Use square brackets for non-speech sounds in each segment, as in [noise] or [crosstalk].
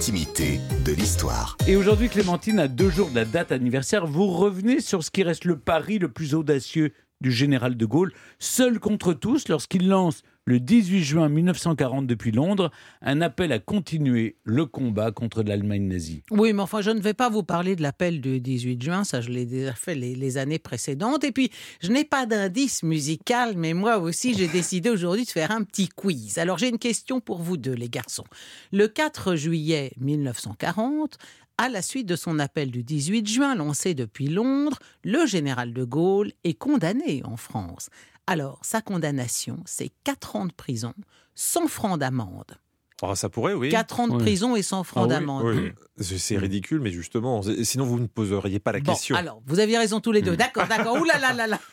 de l'histoire. Et aujourd'hui, Clémentine, à deux jours de la date anniversaire, vous revenez sur ce qui reste le pari le plus audacieux du général de Gaulle, seul contre tous lorsqu'il lance le 18 juin 1940 depuis Londres un appel à continuer le combat contre l'Allemagne nazie. Oui, mais enfin, je ne vais pas vous parler de l'appel du 18 juin, ça je l'ai déjà fait les, les, années précédentes. Et puis, je n'ai pas d'indice musical, mais moi aussi, j'ai [laughs] décidé aujourd'hui de faire un petit quiz. Alors, j'ai une question pour vous deux, les garçons. Le 4 juillet 1940, à la suite de son appel du 18 juin lancé depuis Londres, le général de Gaulle est condamné en France. Alors, sa condamnation, c'est 4 ans de prison, 100 francs d'amende. Oh, ça pourrait, oui. 4 ans de oui. prison et 100 francs Ah d'amende. oui. C'est ridicule, mais justement, sinon vous ne poseriez pas la Bon, question. alors, vous aviez raison tous les deux. Hmm. D'accord, d'accord. Ouh là là là là. [laughs]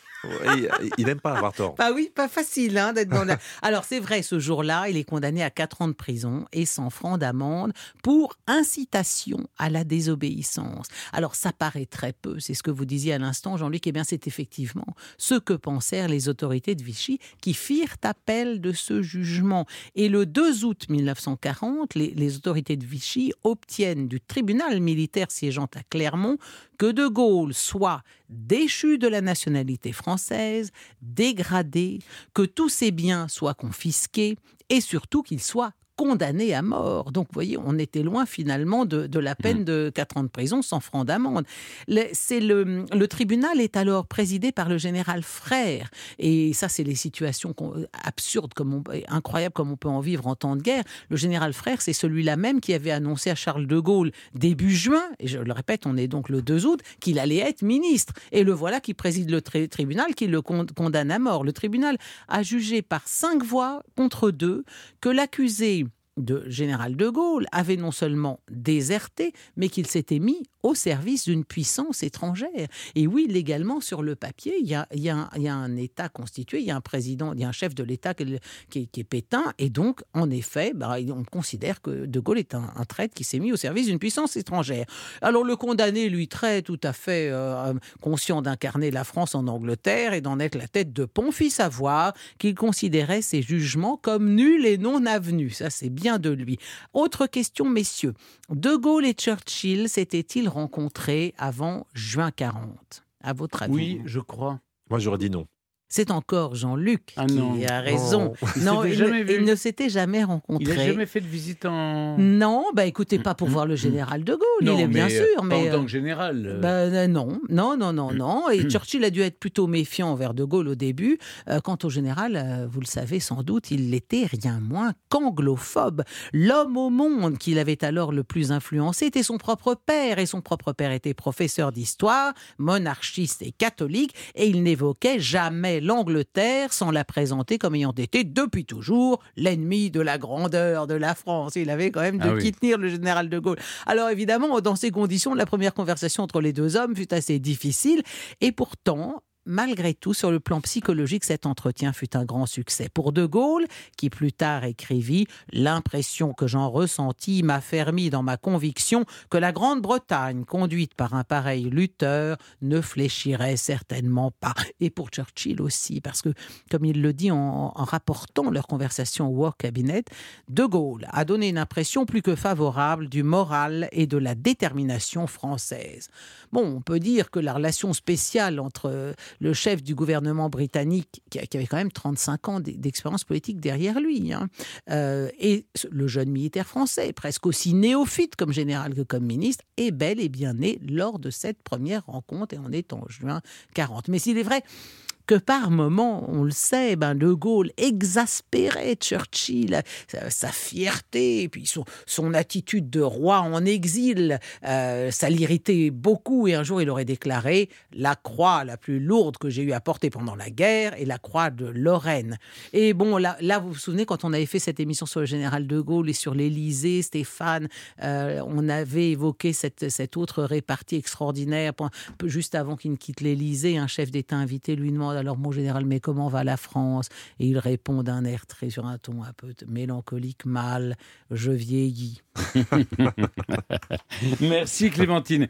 Il n'aime pas avoir tort. Bah oui, pas facile hein, d'être dans la... [laughs] Alors c'est vrai, ce jour-là, il est condamné à 4 ans de prison et 100 francs d'amende pour incitation à la désobéissance. Alors ça paraît très peu, c'est ce que vous disiez à l'instant, Jean-Luc, eh bien c'est effectivement ce que pensèrent les autorités de Vichy qui firent appel de ce jugement. Et le 2 août 1940, les, les autorités de Vichy obtiennent du tribunal militaire siégeant à Clermont que De Gaulle soit déchu de la nationalité française, dégradé, que tous ses biens soient confisqués et surtout qu'il soit condamné à mort. Donc, vous voyez, on était loin finalement de, de la peine de 4 ans de prison sans francs d'amende. Le, le, le tribunal est alors présidé par le général Frère. Et ça, c'est les situations absurdes, comme on, incroyables comme on peut en vivre en temps de guerre. Le général Frère, c'est celui-là même qui avait annoncé à Charles de Gaulle début juin, et je le répète, on est donc le 2 août, qu'il allait être ministre. Et le voilà qui préside le tri- tribunal, qui le con- condamne à mort. Le tribunal a jugé par cinq voix contre deux que l'accusé de général de Gaulle avait non seulement déserté, mais qu'il s'était mis au service d'une puissance étrangère. Et oui, légalement, sur le papier, il y a, y a un, État constitué, il y a un président, il y a un chef de l'État qui, qui qui est Pétain, et donc, en effet, bah, on considère que de Gaulle est un, un traître qui s'est mis au service d'une puissance étrangère. Alors, le condamné, lui, très tout à fait euh, conscient d'incarner la France en Angleterre et d'en être la tête de pont, fit savoir qu'il considérait ses jugements comme nuls et non avenus. Ça, c'est bien de lui. Autre question, messieurs. De Gaulle et Churchill s'étaient-ils rencontrés avant juin 40 À votre avis? Oui, je crois. Moi, j'aurais dit non. C'est encore Jean-Luc Ah qui a raison. Non, il, ne- vus. il ne s'était jamais rencontré. Il n'a jamais fait de visite en. Non, bah écoutez, pas pour voir le général de Gaulle, Non, il est bien mais, euh, sûr, mais en tant euh, que général. euh, bah, euh, non, non, non, non, non. Et Churchill a dû être plutôt méfiant envers De Gaulle au début. Euh, quant au général, euh, vous le savez sans doute, il l'était rien moins qu'anglophobe. L'homme au monde qu'il avait alors le plus influencé était son propre père, et son propre père était professeur d'histoire, monarchiste et catholique, et il n'évoquait jamais l'Angleterre sans la présenter comme ayant été depuis toujours l'ennemi de la grandeur de la France. Il avait quand même de Ah oui. qui tenir le général de Gaulle. Alors évidemment, dans ces conditions, la première conversation entre les deux hommes fut assez difficile, et pourtant, Malgré tout, sur le plan psychologique, cet entretien fut un grand succès. Pour De Gaulle, qui plus tard écrivit L'impression que j'en ressentis m'a fermi dans ma conviction que la Grande-Bretagne, conduite par un pareil lutteur, ne fléchirait certainement pas. Et pour Churchill aussi, parce que, comme il le dit en, en rapportant leur conversation au War Cabinet, De Gaulle a donné une impression plus que favorable du moral et de la détermination française. Bon, on peut dire que la relation spéciale entre le chef du gouvernement britannique, qui, avait quand même 35 ans d'expérience politique derrière lui, hein, euh, et le jeune militaire français, presque aussi néophyte comme général que comme ministre, est bel et bien né lors de cette première rencontre, et on est en juin 40. Mais s'il est vrai que par moments, on le sait, ben De Gaulle exaspérait Churchill, sa, fierté, puis son, attitude de roi en exil, euh, ça l'irritait beaucoup. Et un jour, il aurait déclaré La croix la plus lourde que j'ai eu à porter pendant la guerre est la croix de Lorraine. Et bon, là, vous vous souvenez, quand on avait fait cette émission sur le général de Gaulle et sur l'Élysée, Stéphane, euh, on avait évoqué cette, cette autre répartie extraordinaire. Juste avant qu'il ne quitte l'Élysée, un chef d'État invité lui alors, mon général, mais comment va la France? Et il répond d'un air très sur un ton un peu mélancolique mal Je vieillis. [laughs] Merci Clémentine.